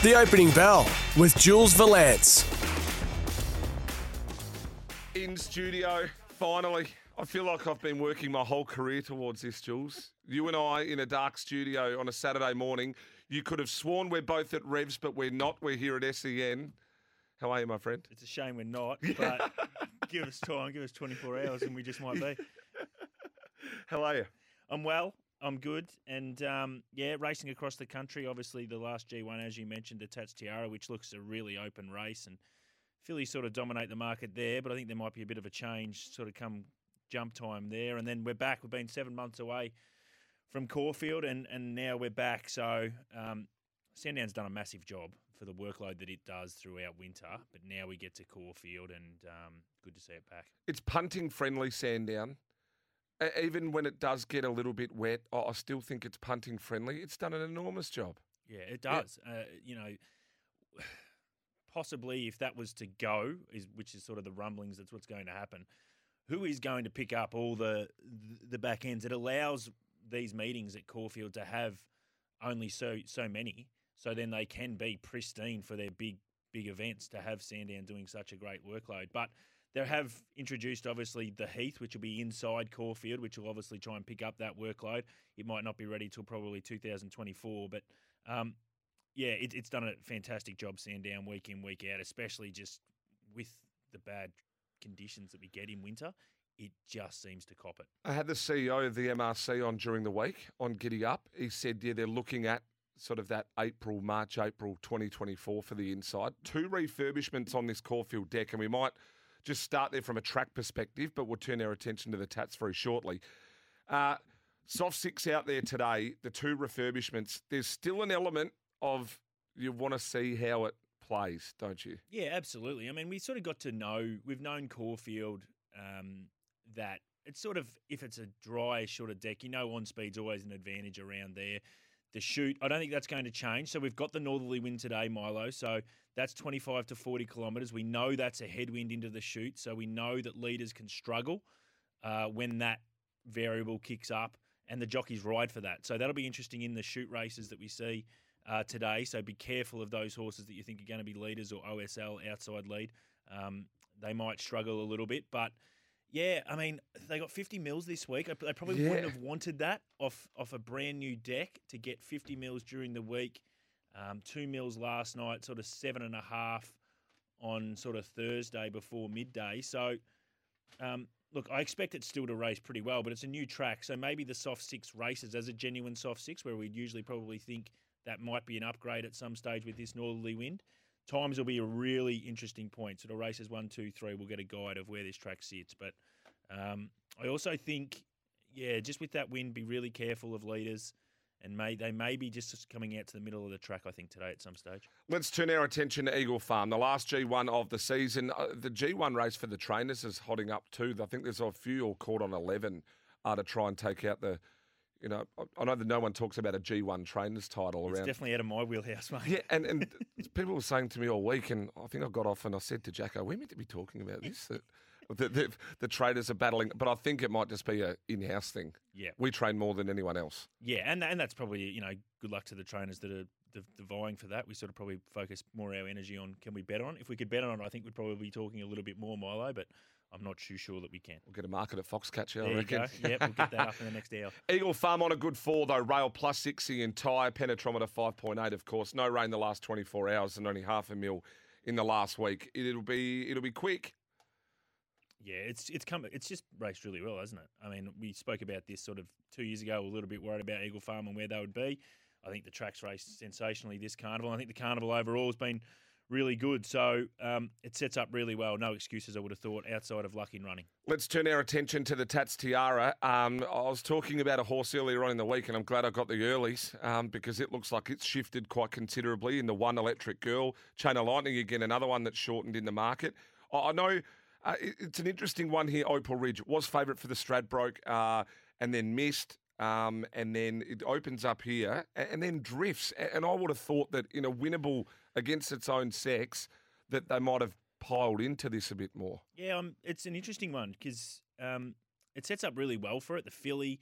The opening bell with Jules Vallance. In studio, finally. I feel like I've been working my whole career towards this, Jules. You and I in a dark studio on a Saturday morning. You could have sworn we're both at Revs, but we're not. We're here at SEN. How are you, my friend? It's a shame we're not, but give us time, give us 24 hours, and we just might be. How are you? I'm well. I'm good, and um, yeah, racing across the country. Obviously, the last G1, as you mentioned, the Tatts Tiara, which looks a really open race, and Philly sort of dominate the market there. But I think there might be a bit of a change, sort of come jump time there, and then we're back. We've been seven months away from Caulfield, and and now we're back. So um, Sandown's done a massive job for the workload that it does throughout winter, but now we get to Caulfield, and um, good to see it back. It's punting friendly, Sandown. Even when it does get a little bit wet, I still think it's punting friendly. It's done an enormous job. Yeah, it Yeah. does. Uh, you know, possibly if that was to go, is which is sort of the rumblings. That's what's going to happen. Who is going to pick up all the the back ends? It allows these meetings at Caulfield to have only so so many, so then they can be pristine for their big big events. To have Sandown doing such a great workload, but they have introduced obviously the Heath, which will be inside Caulfield, which will obviously try and pick up that workload. It might not be ready till probably 2024, but um, yeah, it, it's done a fantastic job, Sandown, week in, week out, especially just with the bad conditions that we get in winter. It just seems to cop it. I had the CEO of the MRC on during the week on Giddy Up. He said, yeah, they're looking at sort of that April, March, April 2024 for the inside. Two refurbishments on this Caulfield deck, and we might just start there from a track perspective, but we'll turn our attention to the Tatts very shortly. Uh, soft six out there today, the two refurbishments. There's still an element of you want to see how it plays, don't you? Yeah, absolutely. I mean, we sort of got to know, we've known Caulfield um, that it's sort of, if it's a dry sort of deck, you know, on speed's always an advantage around there. The shoot, I don't think that's going to change. So we've got the northerly wind today, Milo. So that's 25 to 40 kilometres. We know that's a headwind into the shoot. So we know that leaders can struggle uh, when that variable kicks up and the jockeys ride for that. So that'll be interesting in the shoot races that we see uh, today. So be careful of those horses that you think are going to be leaders or OSL outside lead. Um, they might struggle a little bit, but yeah, I mean they got 50 mils this week. They probably Yeah. wouldn't have wanted that off off a brand new deck to get 50 mils during the week. Um, two mils last night, sort of seven and a half on sort of Thursday before midday. So um, look, I expect it still to race pretty well, but it's a new track, so maybe the soft six races as a genuine soft six, where we'd usually probably think that might be an upgrade at some stage with this northerly wind. Times will be a really interesting point. So the races one, two, three, we'll get a guide of where this track sits. But um, I also think, yeah, just with that wind, be really careful of leaders. And may they may be just coming out to the middle of the track, I think, today at some stage. Let's turn our attention to Eagle Farm, the last G1 of the season. Uh, the G1 race for the trainers is hotting up too. I think there's a few all caught on 11 uh, to try and take out the, you know, I- know that no one talks about a G1 trainers title It's around. definitely out of my wheelhouse, mate. Yeah, and, and people were saying to me all week, and I think I got off and I said to Jacko, we're meant to be talking about this, that the, the, the traders are battling, but I think it might just be a in-house thing. Yeah. We train more than anyone else. Yeah, and and that's probably you know good luck to the trainers that are the, the vying for that. We sort of probably focus more our energy on can we bet on. If we could bet on it, I think we'd probably be talking a little bit more Milo, but I'm not too sure that we can. We'll get a market at Foxcatcher, I There you reckon. go. Yep, we'll get that up in the next hour. Eagle Farm on a good four, though. Rail plus 60 entire penetrometer 5.8, of course. No rain the last 24 hours and only half a mil in the last week. It'll be it'll be quick. Yeah, it's it's come it's just raced really well, hasn't it? I mean, we spoke about this sort of two years ago. A little bit worried about Eagle Farm and where they would be. I think the track's raced sensationally this carnival. I think the carnival overall has been really good. So um, it sets up really well. No excuses, I would have thought, outside of luck in running. Let's turn our attention to the Tatts Tiara. Um, I was talking about a horse earlier on in the week, and I'm glad I got the earlies um, because it looks like it's shifted quite considerably in the one electric girl. Chain of Lightning, again, another one that's shortened in the market. I, know uh, it- it's an interesting one here, Opal Ridge. Was favourite for the Stradbroke uh, and then missed. Um, and then it opens up here and then drifts. And I would have thought that in a winnable against its own sex, that they might have piled into this a bit more. Yeah, um, it's an interesting one because um, it sets up really well for it. The filly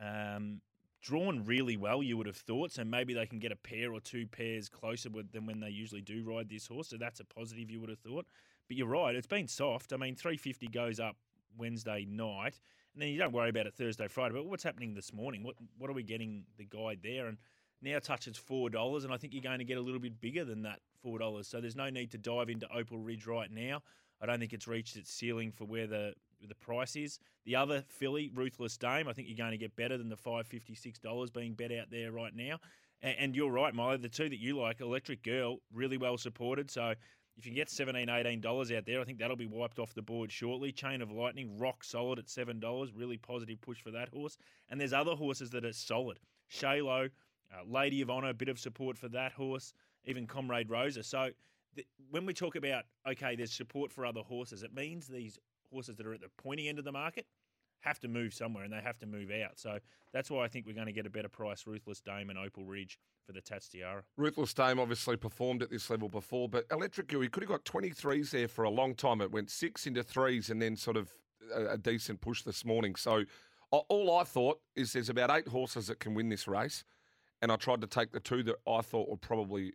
um, drawn really well, you would have thought. So maybe they can get a pair or two pairs closer with, than when they usually do ride this horse. So that's a positive, you would have thought. But you're right, it's been soft. I mean, 350 goes up Wednesday night, and then you don't worry about it Thursday, Friday. But what's happening this morning? What what are we getting the guide there? And now touches four dollars, and I think you're going to get a little bit bigger than that four dollars. So there's no need to dive into Opal Ridge right now. I don't think it's reached its ceiling for where the the price is. The other filly, Ruthless Dame, I think you're going to get better than the five fifty six dollars being bet out there right now. And, and you're right, Milo. The two that you like, Electric Girl, really well supported. So if you get 17 $18 out there, I think that'll be wiped off the board shortly. Chain of Lightning, rock solid at $7. Really positive push for that horse. And there's other horses that are solid. Shalo, uh, Lady of Honor, a bit of support for that horse. Even Comrade Rosa. So th- when we talk about, okay, there's support for other horses, it means these horses that are at the pointy end of the market have to move somewhere and they have to move out. So that's why I think we're going to get a better price, Ruthless Dame and Opal Ridge for the Tatts Tiara. Ruthless Dame obviously performed at this level before, but Electric he could have got 23s there for a long time. It went six into threes and then sort of a, a decent push this morning. So all I thought is there's about eight horses that can win this race, and I tried to take the two that I thought were probably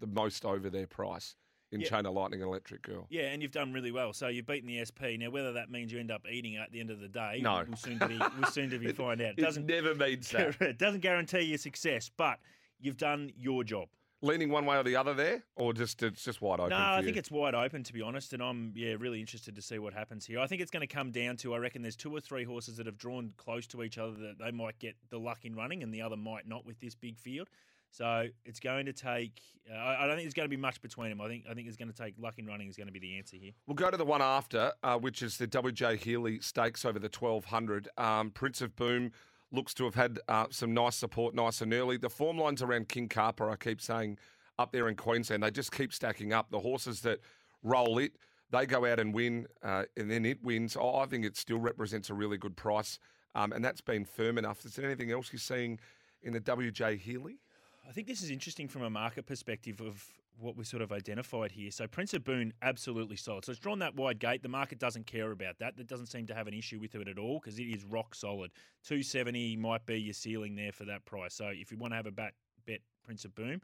the most over their price in Yeah. Chain of Lightning and Electric Girl. Yeah, and you've done really well. So you've beaten the SP. Now, whether that means you end up eating it at the end of the day, No. we'll soon to be, we'll soon to be find out. It It doesn't never means that. it doesn't guarantee your success, but you've done your job. Leaning one way or the other there, or just it's just wide open. No, I think it's wide open to be honest, and I'm yeah really interested to see what happens here. I think it's going to come down to I reckon there's two or three horses that have drawn close to each other that they might get the luck in running, and the other might not with this big field. So it's going to take. Uh, I I don't think there's going to be much between them. I think I think it's going to take luck in running is going to be the answer here. We'll go to the one after, uh, which is the WJ Healy Stakes over the 1200. Um, Prince of Boom looks to have had uh, some nice support nice and early. The form lines around King Carper, I keep saying, up there in Queensland, they just keep stacking up. The horses that roll it, they go out and win, uh, and then it wins. I I think it still represents a really good price, um, and that's been firm enough. Is there anything else you're seeing in the WJ Healy? I think this is interesting from a market perspective of what we sort of identified here. So Prince of Boom, absolutely solid. So it's drawn that wide gate. The market doesn't care about that. That doesn't seem to have an issue with it at all because it is rock solid. 270 might be your ceiling there for that price. So if you want to have a bet, bet Prince of Boom,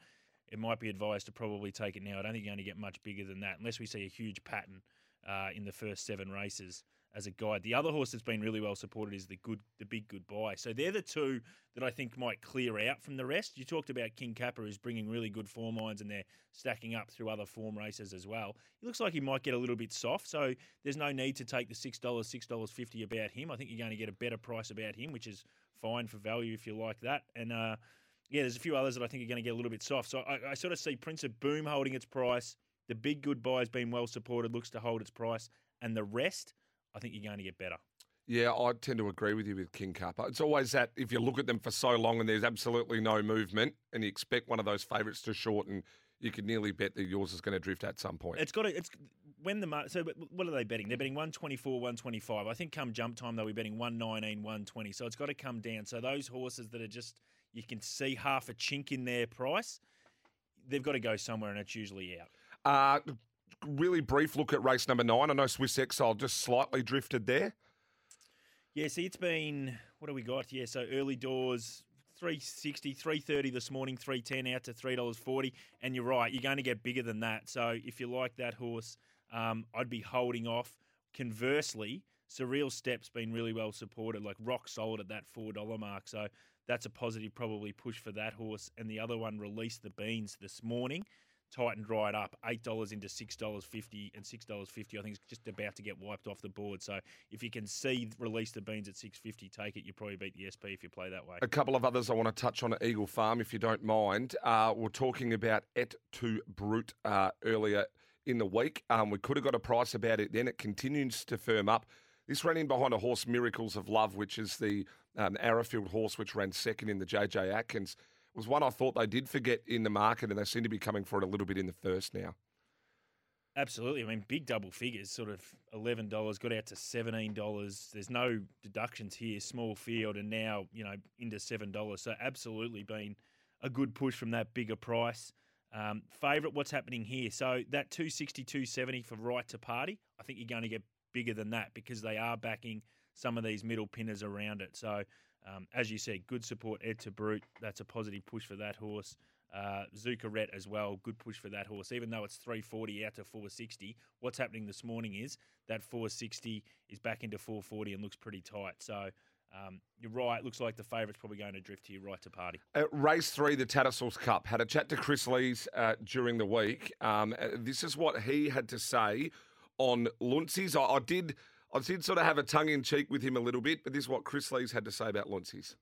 it might be advised to probably take it now. I don't think you're going to get much bigger than that unless we see a huge pattern uh, in the first seven races as a guide. The other horse that's been really well supported is the good, the big goodbye. So they're the two that I think might clear out from the rest. You talked about King Kappa, who's bringing really good form lines, and they're stacking up through other form races as well. It looks like he might get a little bit soft, so there's no need to take the six dollars, six dollars fifty about him. I think you're going to get a better price about him, which is fine for value if you like that. And uh, yeah, there's a few others that I think are going to get a little bit soft. So I, I sort of see Prince of Boom holding its price. The big goodbye has been well supported, looks to hold its price, and the rest, I think you're going to get better. Yeah, I tend to agree with you with King Kappa. It's always that if you look at them for so long and there's absolutely no movement, and you expect one of those favourites to shorten, you could nearly bet that yours is going to drift at some point. It's got to, it's when the mar- so what are they betting? They're betting 124, 125. I think come jump time they'll be betting 119, 120. So it's got to come down. So those horses that are just you can see half a chink in their price, they've got to go somewhere, and it's usually out. Uh, really brief look at race number nine. I know Swiss Exile just slightly drifted there. Yeah, see, it's been what do we got? Yeah, so early doors. 360, 330 this morning, 310 out to $3.40. And you're right, you're going to get bigger than that. So if you like that horse, um, I'd be holding off. Conversely, Surreal Step's been really well supported, like rock solid at that $4 mark. So that's a positive, probably push for that horse. And the other one released the beans this morning tightened right up. Eight dollars into six dollars fifty, and six dollars fifty. I think it's just about to get wiped off the board. So if you can see release the beans at six fifty, take it. You probably beat the SP if you play that way. A couple of others I want to touch on at Eagle Farm, if you don't mind. Uh, we're talking about Et to Brute uh, earlier in the week. Um, we could have got a price about it then. It continues to firm up. This ran in behind a horse, Miracles of Love, which is the um, Arrowfield horse, which ran second in the JJ Atkins. Was one I thought they did forget in the market, and they seem to be coming for it a little bit in the first now. Absolutely. I mean, big double figures, sort of $11, got out to $17. There's no deductions here, small field, and now, you know, into $7. So, absolutely been a good push from that bigger price. Um, favourite, what's happening here? So, that 260, 270 for right to party, I think you're going to get bigger than that because they are backing some of these middle pinners around it. So, um, as you said, good support, Ed to Brute. That's a positive push for that horse. Uh, Zuccaret as well, good push for that horse. Even though it's 340 out to 460, what's happening this morning is that 460 is back into 440 and looks pretty tight. So um, you're right. Looks like the favourite's probably going to drift here right to party. Uh, race three, the Tattersalls Cup. Had a chat to Chris Lees uh, during the week. Um, uh, this is what he had to say on Luncy's. I, I did. I did sort of have a tongue in cheek with him a little bit, but this is what Chris Lees had to say about Luncy's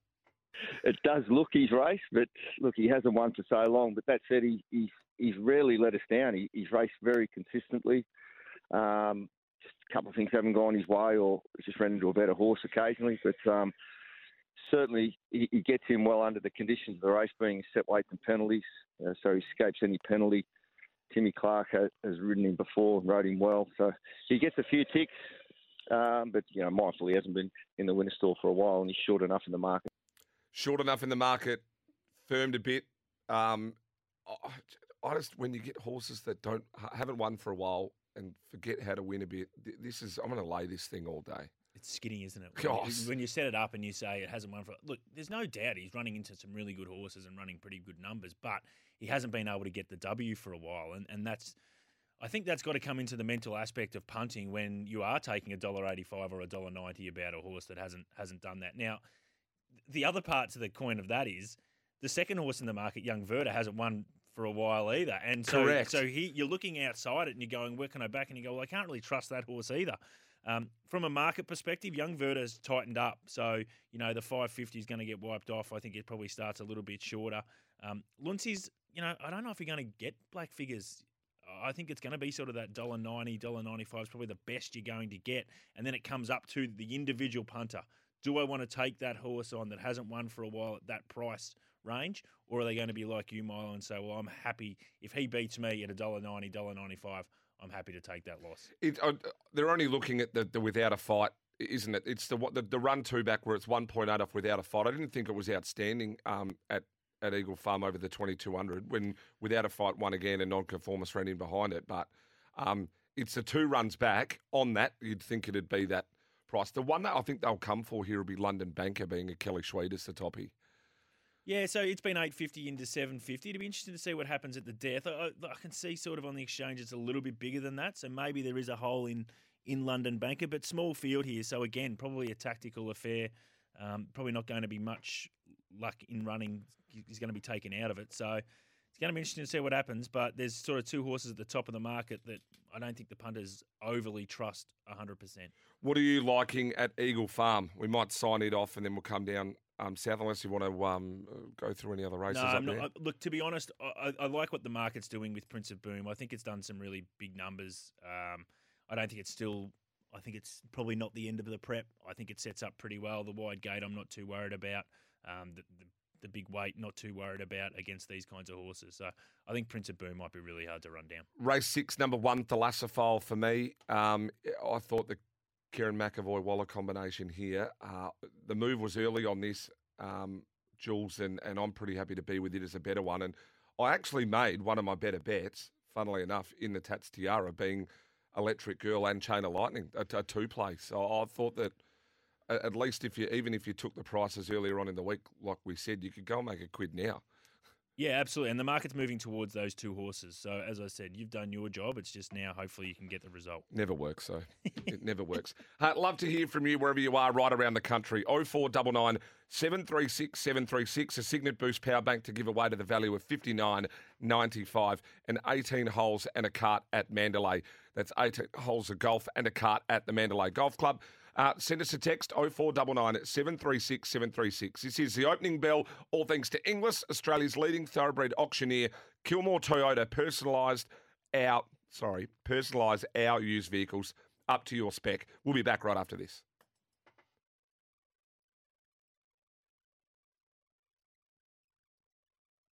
it does look his race, but look, he hasn't won for so long. But that said, he, he's he's rarely let us down. He, he's raced very consistently. Um, just a couple of things haven't gone his way, or just ran into a better horse occasionally. But um, certainly, he, he, gets him well under the conditions of the race, being set weight and penalties, uh, so he escapes any penalty. Timmy Clark has, has ridden him before, and rode him well, so he gets a few ticks. Um, but you know, mindful he hasn't been in the winner store for a while, and he's short enough in the market short enough in the market, firmed a bit. Um, I just when you get horses that don't haven't won for a while and forget how to win a bit, this is I'm going to lay this thing all day. It's skinny, isn't it? When you, when you, set it up and you say it hasn't won for look, there's no doubt he's running into some really good horses and running pretty good numbers, but he hasn't been able to get the W for a while, and and that's. I think that's got to come into the mental aspect of punting when you are taking a dollar eighty-five or a dollar ninety about a horse that hasn't hasn't done that. Now, the other part to the coin of that is the second horse in the market, Young Verda, hasn't won for a while either. And so, Correct. so he, you're looking outside it and you're going, where can I back? And you go, well, I can't really trust that horse either. Um, from a market perspective, Young Verda's tightened up. So, you know, the 550 is going to get wiped off. I think it probably starts a little bit shorter. Um, Luncy's, you know, I don't know if you're going to get black figures. I think it's going to be sort of that dollar ninety, dollar ninety five is probably the best you're going to get, and then it comes up to the individual punter do I want to take that horse on that hasn't won for a while at that price range, or are they going to be like you, Milo, and say, "Well, I'm happy if he beats me at a dollar ninety, dollar ninety five. I'm happy to take that loss." It, uh, they're only looking at the, the, without a fight, isn't it? It's the the, the run two back where it's one point eight off without a fight. I didn't think it was outstanding um, at at Eagle Farm over the 2200 when without a fight won again and non-conformist ran in behind it, but. Um, it's the two runs back on that. You'd think it'd be that price. The one that I think they'll come for here will be London Banker, being a Kelly Schweida's the toppy. Yeah, so it's been 850 into 750. It'd be interesting to see what happens at the death. I, I, can see sort of on the exchange it's a little bit bigger than that, so maybe there is a hole in in London Banker, but small field here. So again, probably a tactical affair. Um, probably not going to be much luck in running. is going to be taken out of it. So it's going to be interesting to see what happens, but there's sort of two horses at the top of the market that I don't think the punters overly trust 100%. What are you liking at Eagle Farm? We might sign it off and then we'll come down um, south unless you want to um, go through any other races. No, not, uh, look, to be honest, I, I, like what the market's doing with Prince of Boom. I think it's done some really big numbers. Um, I don't think it's still. I think it's probably not the end of the prep. I think it sets up pretty well. The wide gate, I'm not too worried about. Um, the, the the big weight, not too worried about against these kinds of horses. So I think Prince of Boom might be really hard to run down. Race six, number one, Thalassophile for me. Um, I thought the Kerrin McEvoy Waller combination here. Uh, the move was early on this, um, Jules, and, and I'm pretty happy to be with it as a better one. And I actually made one of my better bets, funnily enough, in the Tatts Tiara, being Electric Girl and Chain of Lightning, a, a two play. So I thought that at least if you even if you took the prices earlier on in the week, like we said, you could go and make a quid now. Yeah, absolutely. And the market's moving towards those two horses. So, as I said, you've done your job. It's just now, hopefully, you can get the result. Never works, though. it never works. Uh, love to hear from you wherever you are, right around the country. 0499 736 736, a Cygnett Boost power bank to give away to the value of 59.95 and 18 holes and a cart at Mandalay. That's 18 holes of golf and a cart at the Mandalay Golf Club. Uh, send us a text 0499 736 736. This is the opening bell, all thanks to Inglis, Australia's leading thoroughbred auctioneer. Kilmore Toyota personalised our, sorry, personalised our used vehicles up to your spec. We'll be back right after this.